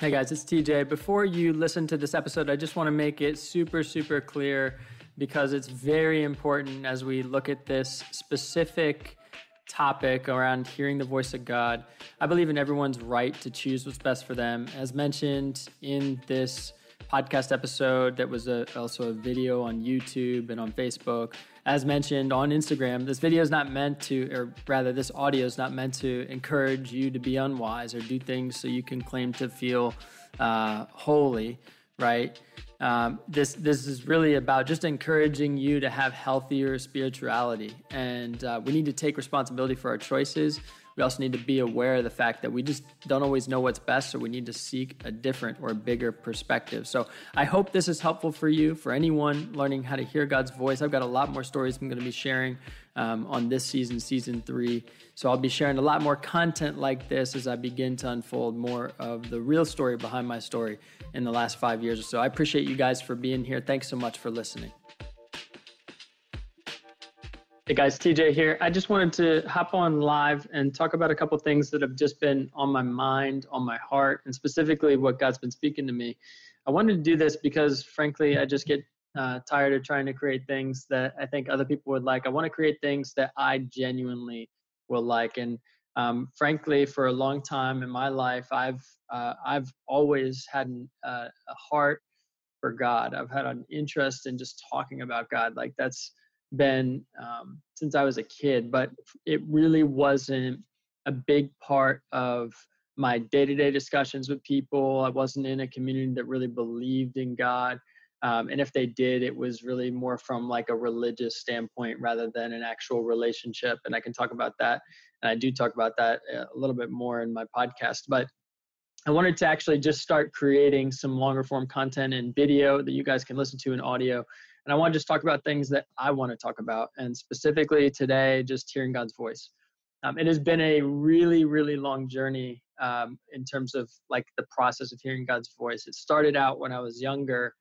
Hey guys, it's TJ. Before you listen to this episode, I just want to make it super, super clear because it's very important as we look at this specific topic around hearing the voice of God. I believe in everyone's right to choose what's best for them. As mentioned in this podcast episode that was a, also a video on YouTube and on Facebook. As mentioned on Instagram, this video is not meant to, or rather, this audio is not meant to encourage you to be unwise or do things so you can claim to feel uh, holy, right? Um, this this is really about just encouraging you to have healthier spirituality, and uh, we need to take responsibility for our choices. We also need to be aware of the fact that we just don't always know what's best, so we need to seek a different or bigger perspective. So I hope this is helpful for you, for anyone learning how to hear God's voice. I've got a lot more stories I'm going to be sharing um, on this season, season three. So I'll be sharing a lot more content like this as I begin to unfold more of the real story behind my story in the last five years or so. I appreciate you guys for being here. Thanks so much for listening. Hey guys, TJ here. I just wanted to hop on live and talk about a couple things that have just been on my mind, on my heart, and specifically what God's been speaking to me. I wanted to do this because, frankly, I just get uh, tired of trying to create things that I think other people would like. I want to create things that I genuinely will like. And um, frankly, for a long time in my life, I've uh, I've always had an, uh, a heart for God. I've had an interest in just talking about God. Like that's been um, since I was a kid, but it really wasn't a big part of my day to day discussions with people. I wasn't in a community that really believed in God. Um, and if they did, it was really more from like a religious standpoint rather than an actual relationship. And I can talk about that. And I do talk about that uh, a little bit more in my podcast. But I wanted to actually just start creating some longer form content and video that you guys can listen to in audio and I want to just talk about things that I want to talk about. And specifically today, just hearing God's voice. Um, it has been a really, really long journey um, in terms of like the process of hearing God's voice. It started out when I was younger,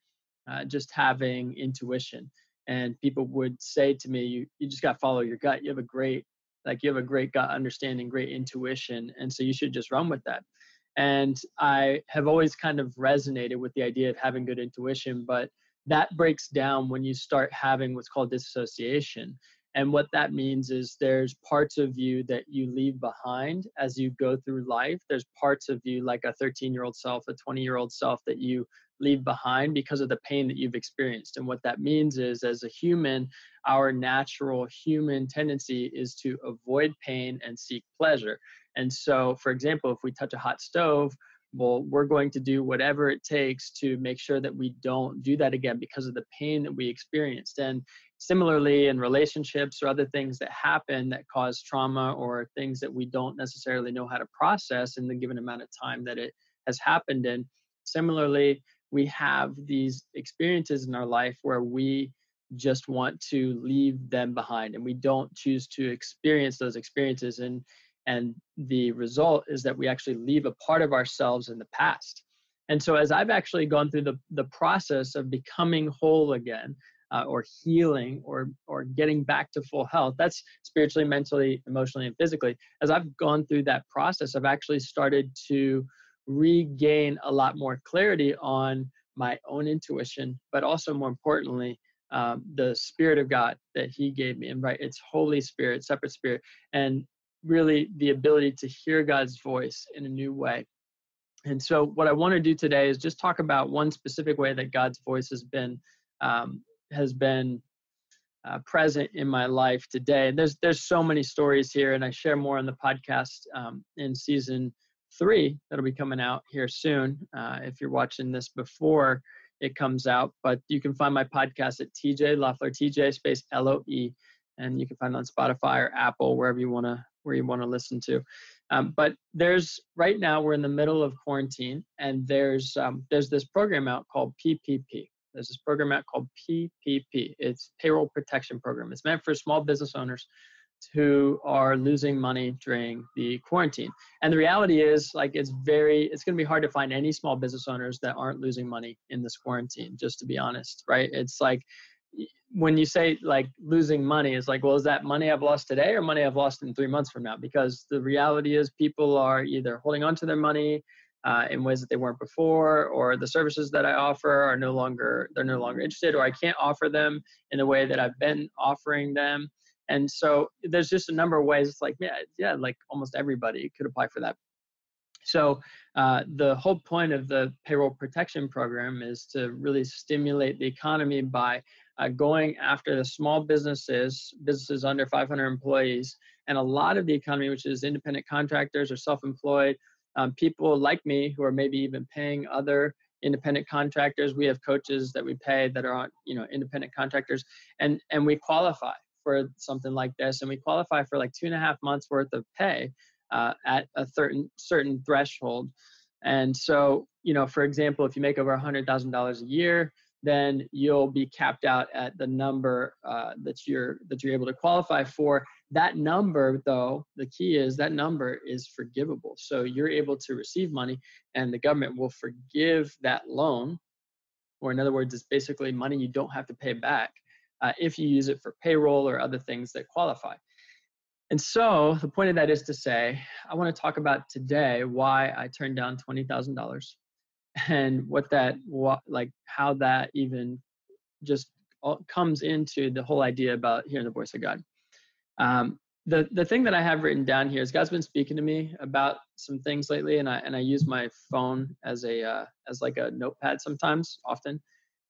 uh, just having intuition. And people would say to me, you, you just got to follow your gut. You have a great, like, you have a great gut understanding, great intuition. And so you should just run with that. And I have always kind of resonated with the idea of having good intuition, but that breaks down when you start having what's called dissociation. And what that means is there's parts of you that you leave behind as you go through life. There's parts of you, like a 13 year old self, a 20 year old self, that you leave behind because of the pain that you've experienced. And what that means is, as a human, our natural human tendency is to avoid pain and seek pleasure. And so, for example, if we touch a hot stove, well, we're going to do whatever it takes to make sure that we don't do that again because of the pain that we experienced. And similarly, in relationships or other things that happen that cause trauma or things that we don't necessarily know how to process in the given amount of time that it has happened in, similarly, we have these experiences in our life where we just want to leave them behind and we don't choose to experience those experiences and and the result is that we actually leave a part of ourselves in the past. And so, as I've actually gone through the, the process of becoming whole again, uh, or healing, or or getting back to full health, that's spiritually, mentally, emotionally, and physically. As I've gone through that process, I've actually started to regain a lot more clarity on my own intuition, but also more importantly, um, the Spirit of God that He gave me. And right, it's Holy Spirit, separate Spirit, and really the ability to hear God's voice in a new way. And so, what I want to do today is just talk about one specific way that God's voice has been um, has been uh, present in my life today. And there's there's so many stories here, and I share more on the podcast um, in season three that'll be coming out here soon. Uh, if you're watching this before it comes out, but you can find my podcast at TJ Loeffler TJ space L O E, and you can find it on Spotify or Apple wherever you want to where you want to listen to. Um, but there's right now we're in the middle of quarantine, and there's um, there's this program out called PPP. There's this program out called PPP. It's payroll protection program. It's meant for small business owners who are losing money during the quarantine. And the reality is, like, it's very, it's going to be hard to find any small business owners that aren't losing money in this quarantine. Just to be honest, right? It's like when you say like losing money it's like well is that money i've lost today or money i've lost in three months from now because the reality is people are either holding on to their money uh, in ways that they weren't before, or the services that I offer are no longer they're no longer interested, or I can't offer them in the way that I've been offering them. And so there's just a number of ways. It's like yeah, yeah, like almost everybody could apply for that. So uh, the whole point of the payroll protection program is to really stimulate the economy by uh, going after the small businesses, businesses under 500 employees, and a lot of the economy, which is independent contractors or self-employed um, people like me who are maybe even paying other independent contractors. We have coaches that we pay that are on, you know, independent contractors, and and we qualify for something like this, and we qualify for like two and a half months worth of pay uh, at a certain certain threshold. And so, you know, for example, if you make over a hundred thousand dollars a year, then you'll be capped out at the number uh, that you're that you're able to qualify for that number, though, the key is that number is forgivable. So you're able to receive money, and the government will forgive that loan, or in other words, it's basically money you don't have to pay back uh, if you use it for payroll or other things that qualify. And so the point of that is to say, I want to talk about today why I turned down twenty thousand dollars, and what that what like how that even just comes into the whole idea about hearing the voice of God. Um, the the thing that I have written down here is God's been speaking to me about some things lately, and I and I use my phone as a uh, as like a notepad sometimes, often.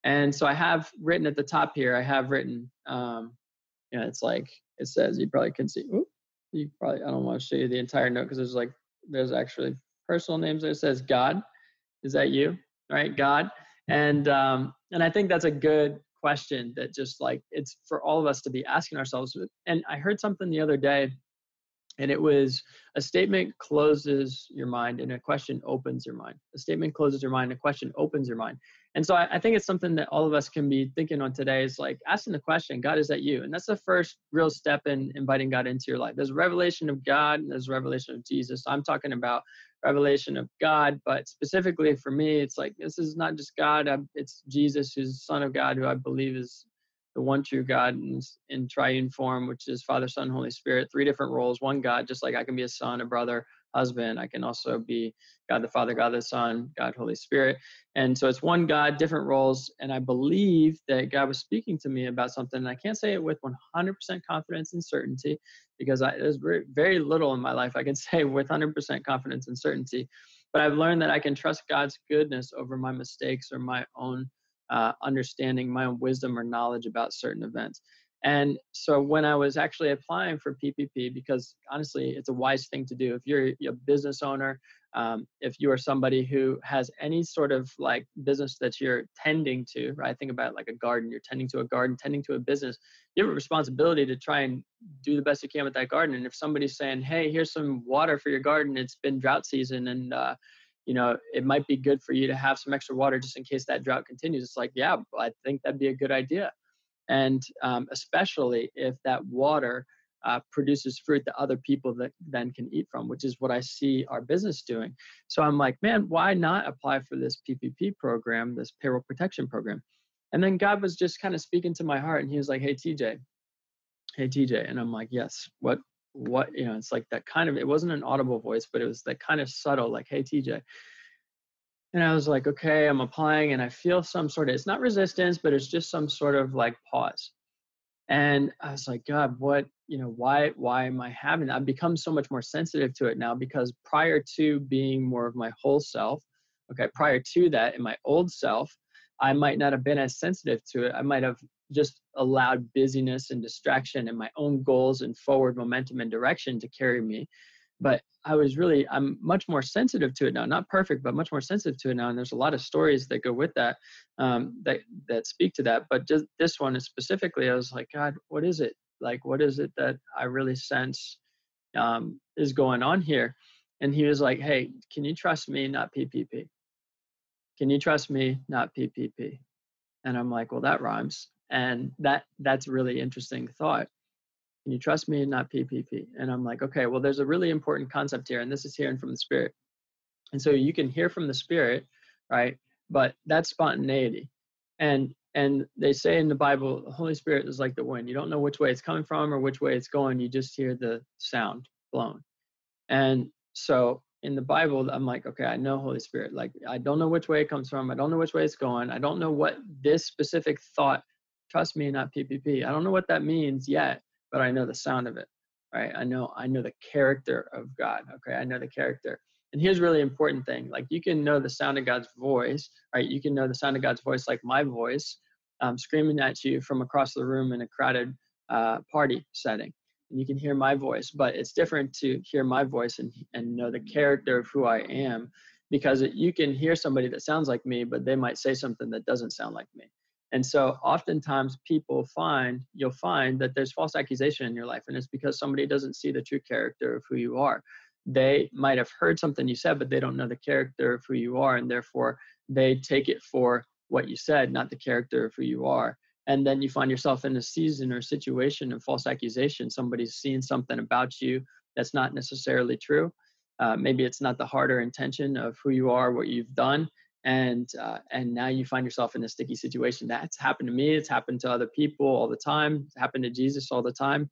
And so I have written at the top here. I have written, um, you know, it's like it says. You probably can see. You probably I don't want to show you the entire note because there's like there's actually personal names there. It says God. Is that you? Right, God. And um, and I think that's a good question that just like it's for all of us to be asking ourselves. And I heard something the other day, and it was a statement closes your mind and a question opens your mind. A statement closes your mind, a question opens your mind. And so I, I think it's something that all of us can be thinking on today is like asking the question, God, is that you? And that's the first real step in inviting God into your life. There's revelation of God and there's revelation of Jesus. I'm talking about revelation of God, but specifically for me, it's like this is not just God, it's Jesus, who's Son of God, who I believe is the one true God in, in triune form, which is Father, Son, Holy Spirit, three different roles, one God, just like I can be a son, a brother, husband. I can also be God the Father, God the Son, God Holy Spirit. And so it's one God, different roles. And I believe that God was speaking to me about something. And I can't say it with 100% confidence and certainty because I, there's very, very little in my life I can say with 100% confidence and certainty. But I've learned that I can trust God's goodness over my mistakes or my own uh, understanding, my own wisdom or knowledge about certain events. And so when I was actually applying for PPP, because honestly, it's a wise thing to do. If you're a business owner, um, if you are somebody who has any sort of like business that you're tending to, right? Think about like a garden. You're tending to a garden, tending to a business. You have a responsibility to try and do the best you can with that garden. And if somebody's saying, "Hey, here's some water for your garden. It's been drought season, and uh, you know it might be good for you to have some extra water just in case that drought continues," it's like, yeah, I think that'd be a good idea and um, especially if that water uh, produces fruit that other people that then can eat from, which is what I see our business doing. So I'm like, man, why not apply for this PPP program, this payroll protection program? And then God was just kind of speaking to my heart, and He was like, "Hey, TJ, hey, TJ," and I'm like, "Yes, what?" What you know, it's like that kind of. It wasn't an audible voice, but it was that kind of subtle, like, "Hey, TJ," and I was like, okay, I'm applying and I feel some sort of, it's not resistance, but it's just some sort of like pause. And I was like, God, what, you know, why, why am I having that? I've become so much more sensitive to it now because prior to being more of my whole self, okay, prior to that in my old self, I might not have been as sensitive to it. I might have just allowed busyness and distraction and my own goals and forward momentum and direction to carry me but I was really I'm much more sensitive to it now. Not perfect, but much more sensitive to it now. And there's a lot of stories that go with that um, that that speak to that. But just this one is specifically, I was like, God, what is it? Like, what is it that I really sense um, is going on here? And he was like, Hey, can you trust me, not PPP? Can you trust me, not PPP? And I'm like, Well, that rhymes. And that that's a really interesting thought can you trust me not PPP? And I'm like, okay, well, there's a really important concept here, and this is hearing from the Spirit. And so you can hear from the Spirit, right? But that's spontaneity. And and they say in the Bible, the Holy Spirit is like the wind. You don't know which way it's coming from or which way it's going. You just hear the sound blown. And so in the Bible, I'm like, okay, I know Holy Spirit. Like, I don't know which way it comes from. I don't know which way it's going. I don't know what this specific thought, trust me, not PPP. I don't know what that means yet, but I know the sound of it, right? I know, I know the character of God. Okay. I know the character. And here's really important thing. Like you can know the sound of God's voice, right? You can know the sound of God's voice, like my voice, um, screaming at you from across the room in a crowded uh, party setting and you can hear my voice but it's different to hear my voice and, and know the character of who i am because you can hear somebody that sounds like me but they might say something that doesn't sound like me and so oftentimes people find you'll find that there's false accusation in your life and it's because somebody doesn't see the true character of who you are. They might have heard something you said but they don't know the character of who you are and therefore they take it for what you said not the character of who you are. And then you find yourself in a season or situation of false accusation. Somebody's seeing something about you that's not necessarily true. Uh, maybe it's not the heart or intention of who you are what you've done and uh, and now you find yourself in a sticky situation that's happened to me it's happened to other people all the time it's happened to jesus all the time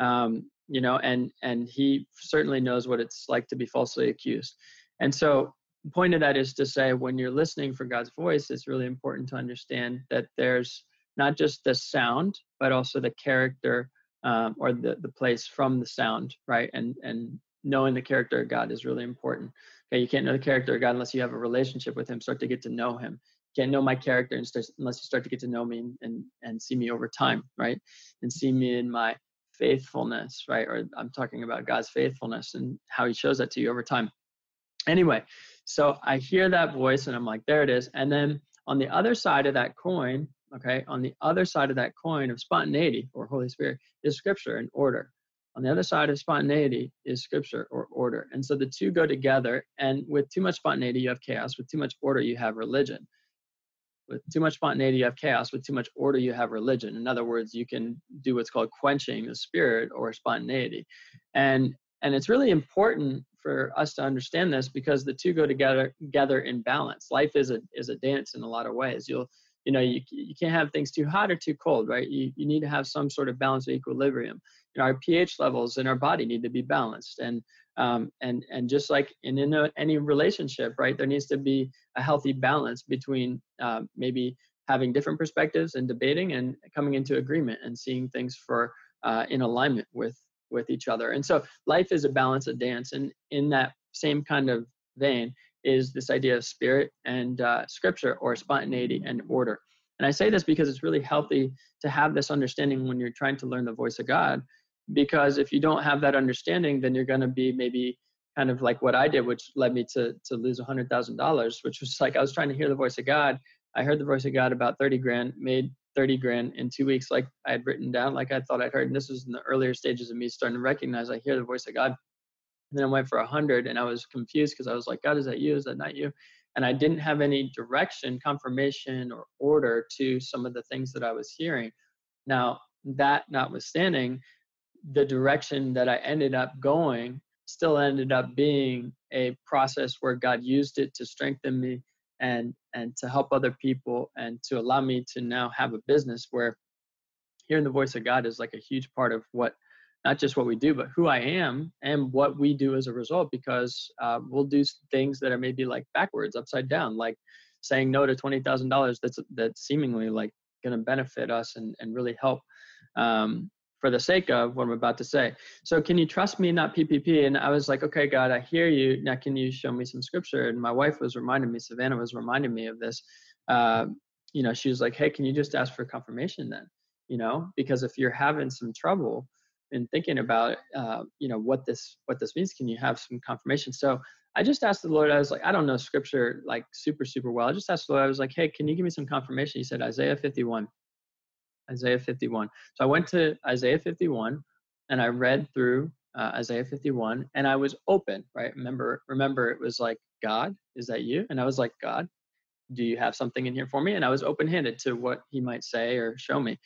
um, you know and and he certainly knows what it's like to be falsely accused and so the point of that is to say when you're listening for god's voice it's really important to understand that there's not just the sound, but also the character um, or the, the place from the sound, right? And and knowing the character of God is really important. Okay, you can't know the character of God unless you have a relationship with Him, start to get to know Him. You can't know my character unless you start to get to know me and, and, and see me over time, right? And see me in my faithfulness, right? Or I'm talking about God's faithfulness and how He shows that to you over time. Anyway, so I hear that voice and I'm like, there it is. And then on the other side of that coin, okay on the other side of that coin of spontaneity or holy spirit is scripture and order on the other side of spontaneity is scripture or order. And so the two go together and with too much spontaneity you have chaos. With too much order you have religion. With too much spontaneity you have chaos. With too much order you have religion. In other words you can do what's called quenching the spirit or spontaneity. And and it's really important for us to understand this because the two go together together in balance. Life is a is a dance in a lot of ways. You'll you know you, you can't have things too hot or too cold right? You, you need to have some sort of balance or equilibrium. You know, our ph levels in our body need to be balanced. And um, and and just like in, in a, any relationship right there needs to be a healthy balance between uh, maybe having different perspectives and debating and coming into agreement and seeing things for uh, in alignment with with each other. And so life is a balance a dance. And in that same kind of vein is this idea of spirit and uh, scripture or spontaneity and order. And I say this because it's really healthy to have this understanding when you're trying to learn the voice of God. Because if you don't have that understanding, then you're going to be maybe kind of like what I did, which led me to to lose hundred thousand dollars, which was like I was trying to hear the voice of God. I heard the voice of God about thirty grand, made thirty grand in two weeks, like I had written down, like I thought I'd heard. And this was in the earlier stages of me starting to recognize I hear the voice of God and then I went for a hundred and I was confused because I was like, God, is that you? Is that not you? And I didn't have any direction, confirmation, or order to some of the things that I was hearing. Now, that notwithstanding, the direction that I ended up going still ended up being a process where God used it to strengthen me and and to help other people and to allow me to now have a business where hearing the voice of God is like a huge part of what not just what we do, but who I am and what we do as a result. Because uh, we'll do things that are maybe like backwards, upside down, like saying no to twenty thousand dollars. That's that's seemingly like going to benefit us and and really help. Um, for the sake of what I'm about to say. So, can you trust me, not PPP? And I was like, okay, God, I hear you. Now, can you show me some scripture? And my wife was reminding me, Savannah was reminding me of this. Uh, you know, she was like, hey, can you just ask for confirmation then? You know, because if you're having some trouble, in thinking about uh, you know what this what this means can you have some confirmation? So i just asked the lord i was like i don't know scripture like super super well. I just asked the lord i was like hey can you give me some confirmation? He said isaiah 51 isaiah 51 so i went to isaiah 51 and i read through uh, isaiah 51 and i was open right? Remember remember it was like god is that you? And i was like god do you have something in here for me? And i was open-handed to what he might say or show me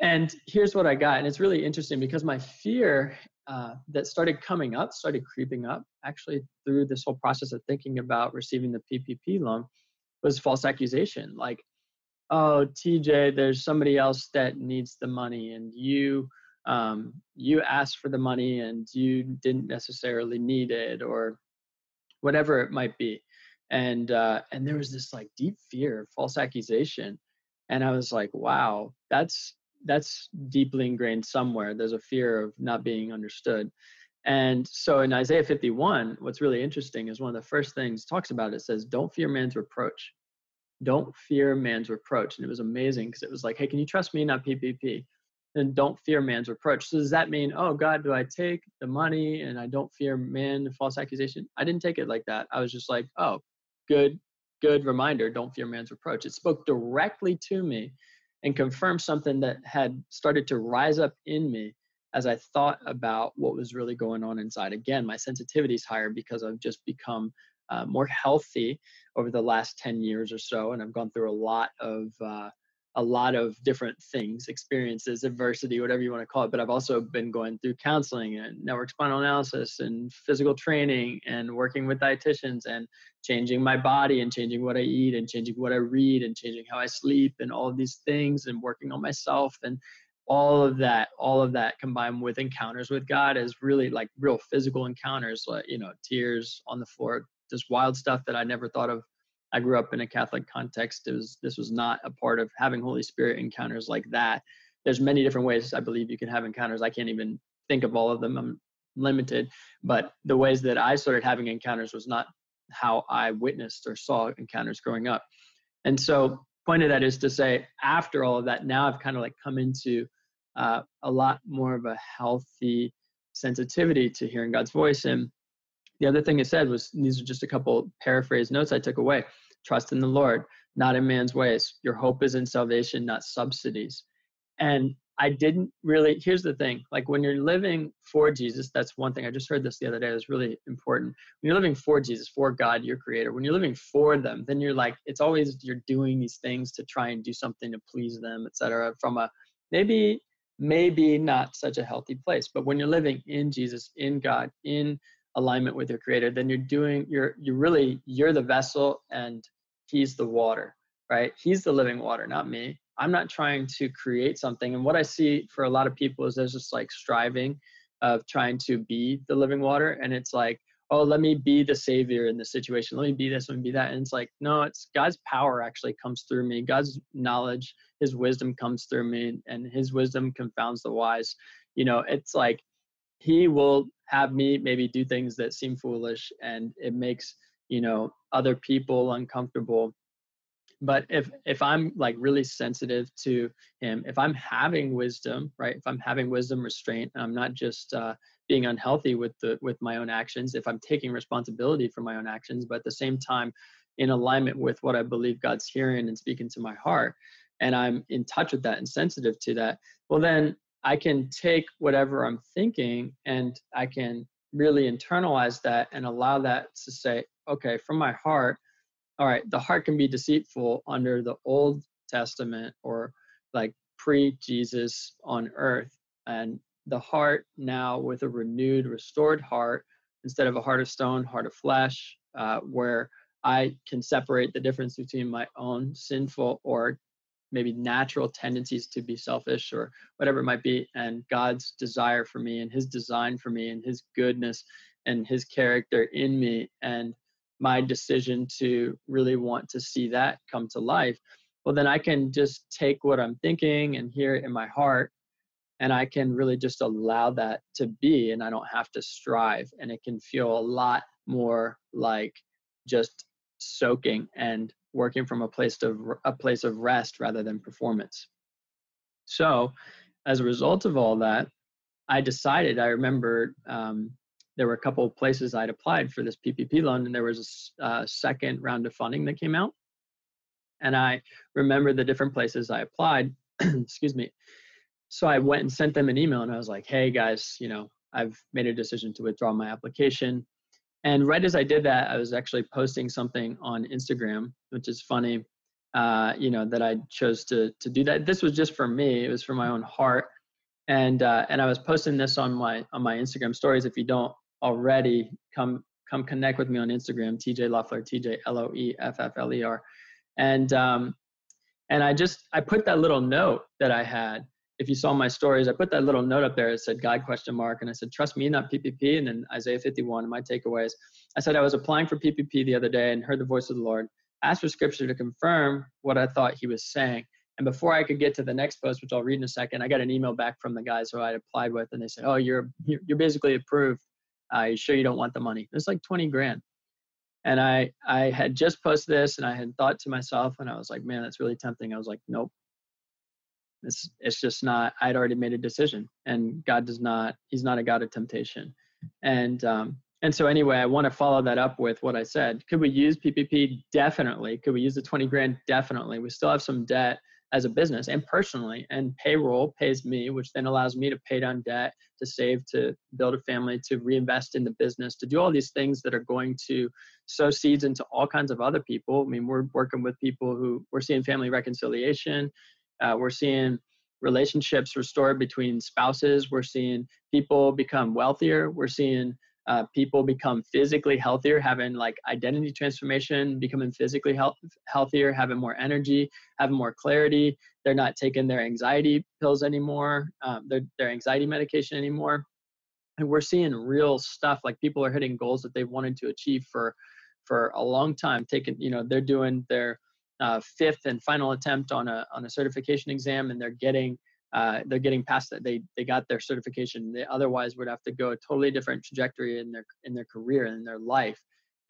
and here's what I got. And it's really interesting because my fear uh, that started coming up, started creeping up actually through this whole process of thinking about receiving the PPP loan was false accusation. Like, oh, TJ, there's somebody else that needs the money and you. Um, you asked for the money and you didn't necessarily need it, or whatever it might be. And uh, and there was this like deep fear, false accusation, and I was like, wow, that's that's deeply ingrained somewhere. There's a fear of not being understood. And so in Isaiah 51, what's really interesting is one of the first things talks about it says, Don't fear man's reproach. Don't fear man's reproach. And it was amazing because it was like, Hey, can you trust me, not PPP? And don't fear man's reproach. So does that mean, oh God, do I take the money and I don't fear man false accusation? I didn't take it like that. I was just like, oh, good, good reminder. Don't fear man's reproach. It spoke directly to me and confirmed something that had started to rise up in me as I thought about what was really going on inside. Again, my sensitivity is higher because I've just become uh, more healthy over the last 10 years or so, and I've gone through a lot of uh, a lot of different things, experiences, adversity, whatever you want to call it. But I've also been going through counseling and network spinal analysis and physical training and working with dietitians and changing my body and changing what I eat and changing what I read and changing how I sleep and all of these things and working on myself and all of that all of that combined with encounters with god is really like real physical encounters like you know tears on the floor just wild stuff that i never thought of i grew up in a catholic context it was this was not a part of having holy spirit encounters like that there's many different ways i believe you can have encounters i can't even think of all of them i'm limited but the ways that i started having encounters was not how i witnessed or saw encounters growing up and so point of that is to say after all of that now i've kind of like come into uh, a lot more of a healthy sensitivity to hearing God's voice. And the other thing it said was these are just a couple paraphrase notes I took away. Trust in the Lord, not in man's ways. Your hope is in salvation, not subsidies. And I didn't really, here's the thing like when you're living for Jesus, that's one thing. I just heard this the other day. It was really important. When you're living for Jesus, for God, your creator, when you're living for them, then you're like, it's always you're doing these things to try and do something to please them, etc. From a maybe maybe not such a healthy place. But when you're living in Jesus, in God, in alignment with your creator, then you're doing you're you're really you're the vessel and he's the water, right? He's the living water, not me. I'm not trying to create something. And what I see for a lot of people is there's just like striving of trying to be the living water. And it's like, oh, let me be the savior in the situation. Let me be this, let me be that. And it's like, no, it's God's power actually comes through me. God's knowledge, his wisdom comes through me, and his wisdom confounds the wise. You know, it's like he will have me maybe do things that seem foolish and it makes, you know, other people uncomfortable. But if if I'm like really sensitive to him, if I'm having wisdom, right? If I'm having wisdom restraint, and I'm not just uh being unhealthy with the with my own actions if i'm taking responsibility for my own actions but at the same time in alignment with what i believe god's hearing and speaking to my heart and i'm in touch with that and sensitive to that well then i can take whatever i'm thinking and i can really internalize that and allow that to say okay from my heart all right the heart can be deceitful under the old testament or like pre jesus on earth and the heart now with a renewed, restored heart instead of a heart of stone, heart of flesh, uh, where I can separate the difference between my own sinful or maybe natural tendencies to be selfish or whatever it might be, and God's desire for me and His design for me and His goodness and His character in me and my decision to really want to see that come to life. Well, then I can just take what I'm thinking and hear it in my heart and I can really just allow that to be and I don't have to strive and it can feel a lot more like just soaking and working from a place of a place of rest rather than performance. So, as a result of all that, I decided. I remember um, there were a couple of places I'd applied for this PPP loan, and there was a uh, second round of funding that came out. And I remember the different places I applied. excuse me so I went and sent them an email and I was like, hey guys, you know, I've made a decision to withdraw my application. And right as I did that, I was actually posting something on Instagram, which is funny, uh, you know, that I chose to to do that. This was just for me; it was for my own heart, and uh, and I was posting this on my on my Instagram stories. If you don't already, come come connect with me on Instagram, TJ Loeffler, T J L O E F F L E R, and um, and I just I put that little note that I had if you saw my stories, I put that little note up there. It said God question mark, and I said trust me, not PPP. And then Isaiah 51, my takeaways. I said I was applying for PPP the other day and heard the voice of the Lord. Asked for scripture to confirm what I thought He was saying. And before I could get to the next post, which I'll read in a second, I got an email back from the guys who I applied with, and they said, "Oh, you're you're basically approved. Uh, you sure you don't want the money?" It's like 20 grand. And I I had just posted this, and I had thought to myself, and I was like, "Man, that's really tempting." I was like, "Nope, it's it's just not. I'd already made a decision, and God does not. He's not a God of temptation." And um, and so anyway, I want to follow that up with what I said. Could we use PPP? Definitely. Could we use the 20 grand? Definitely. We still have some debt as a business and personally and payroll pays me which then allows me to pay down debt to save to build a family to reinvest in the business to do all these things that are going to sow seeds into all kinds of other people i mean we're working with people who we're seeing family reconciliation uh, we're seeing relationships restored between spouses we're seeing people become wealthier we're seeing uh, people become physically healthier, having like identity transformation, becoming physically health, healthier, having more energy, having more clarity. They're not taking their anxiety pills anymore, um, their, their anxiety medication anymore. And we're seeing real stuff like people are hitting goals that they've wanted to achieve for for a long time. Taking, you know, they're doing their uh, fifth and final attempt on a on a certification exam, and they're getting uh, they're getting past that. They they got their certification. They otherwise would have to go a totally different trajectory in their in their career and in their life.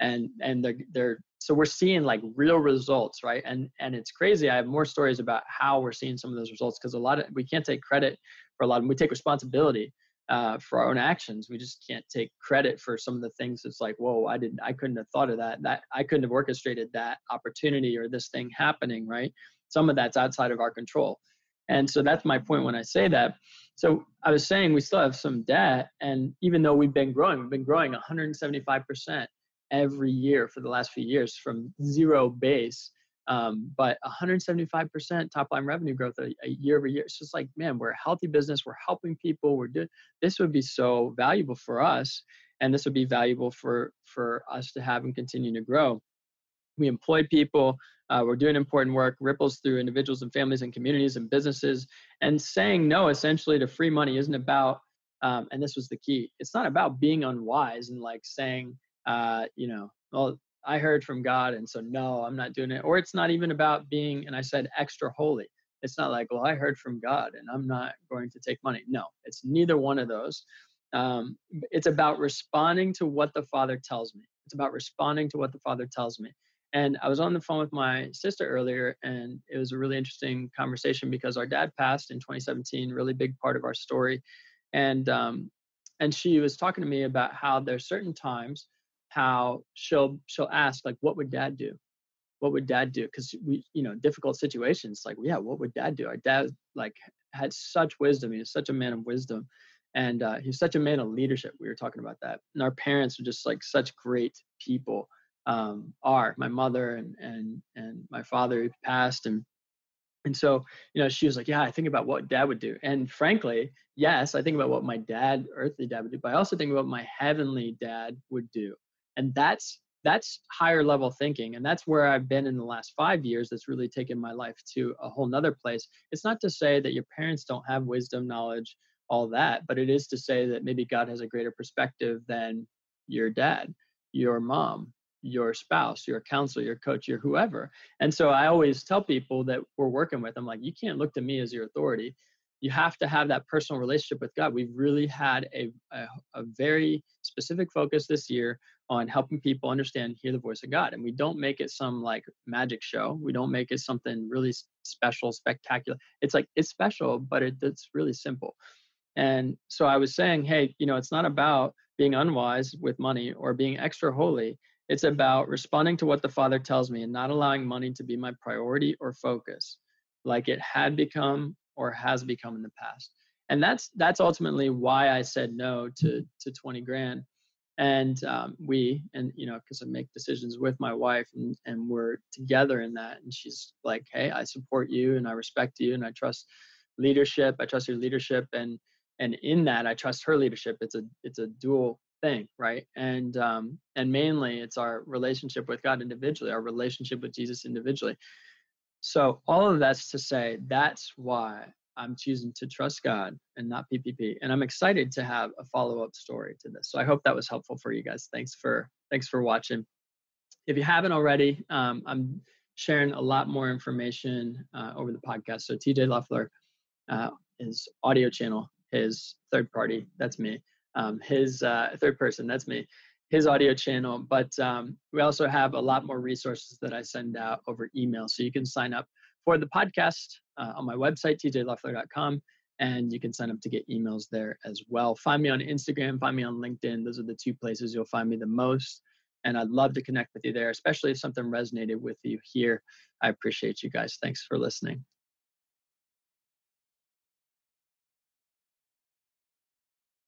And and they're they're so we're seeing like real results, right? And and it's crazy. I have more stories about how we're seeing some of those results because a lot of we can't take credit for a lot of them. We take responsibility uh, for our own actions. We just can't take credit for some of the things. It's like, whoa, I didn't, I couldn't have thought of that. That I couldn't have orchestrated that opportunity or this thing happening, right? Some of that's outside of our control. And so that's my point when I say that. So I was saying we still have some debt, and even though we've been growing, we've been growing 175% every year for the last few years from zero base. Um, but 175% top line revenue growth a, a, year over year. It's just like, man, we're a healthy business. We're helping people. We're doing this would be so valuable for us, and this would be valuable for for us to have and continue to grow. We employ people. Uh, we're doing important work, ripples through individuals and families and communities and businesses. And saying no essentially to free money isn't about, um, and this was the key, it's not about being unwise and like saying, uh, you know, well, I heard from God, and so no, I'm not doing it. Or it's not even about being, and I said extra holy. It's not like, well, I heard from God and I'm not going to take money. No, it's neither one of those. Um, it's about responding to what the Father tells me. It's about responding to what the Father tells me. And I was on the phone with my sister earlier, and it was a really interesting conversation because our dad passed in 2017, really big part of our story. And um, and she was talking to me about how there's certain times how she'll she'll ask like, what would dad do? What would dad do? Because we, you know, difficult situations. Like, yeah, what would dad do? Our dad like had such wisdom. He was such a man of wisdom, and uh, he's such a man of leadership. We were talking about that, and our parents are just like such great people um, are my mother and and and my father passed and and so you know she was like yeah i think about what dad would do and frankly yes i think about what my dad earthly dad would do but i also think about what my heavenly dad would do and that's that's higher level thinking and that's where i've been in the last five years that's really taken my life to a whole nother place it's not to say that your parents don't have wisdom knowledge all that but it is to say that maybe god has a greater perspective than your dad your mom your spouse, your counselor, your coach, your whoever. And so I always tell people that we're working with, I'm like, you can't look to me as your authority. You have to have that personal relationship with God. We've really had a, a, a very specific focus this year on helping people understand, hear the voice of God. And we don't make it some like magic show. We don't make it something really special, spectacular. It's like, it's special, but it, it's really simple. And so I was saying, hey, you know, it's not about being unwise with money or being extra holy. It's about responding to what the Father tells me and not allowing money to be my priority or focus, like it had become or has become in the past. And that's that's ultimately why I said no to to 20 grand. And um, we and you know because I make decisions with my wife and and we're together in that. And she's like, hey, I support you and I respect you and I trust leadership. I trust your leadership and and in that I trust her leadership. It's a it's a dual thing right and um and mainly it's our relationship with god individually our relationship with jesus individually so all of that's to say that's why I'm choosing to trust God and not PPP. And I'm excited to have a follow-up story to this. So I hope that was helpful for you guys. Thanks for thanks for watching. If you haven't already, um, I'm sharing a lot more information uh, over the podcast. So TJ Loeffler, uh, his audio channel, his third party, that's me. Um, his uh, third person, that's me. His audio channel, but um, we also have a lot more resources that I send out over email. So you can sign up for the podcast uh, on my website, tjloeffler.com, and you can sign up to get emails there as well. Find me on Instagram, find me on LinkedIn. Those are the two places you'll find me the most. And I'd love to connect with you there, especially if something resonated with you here. I appreciate you guys. Thanks for listening.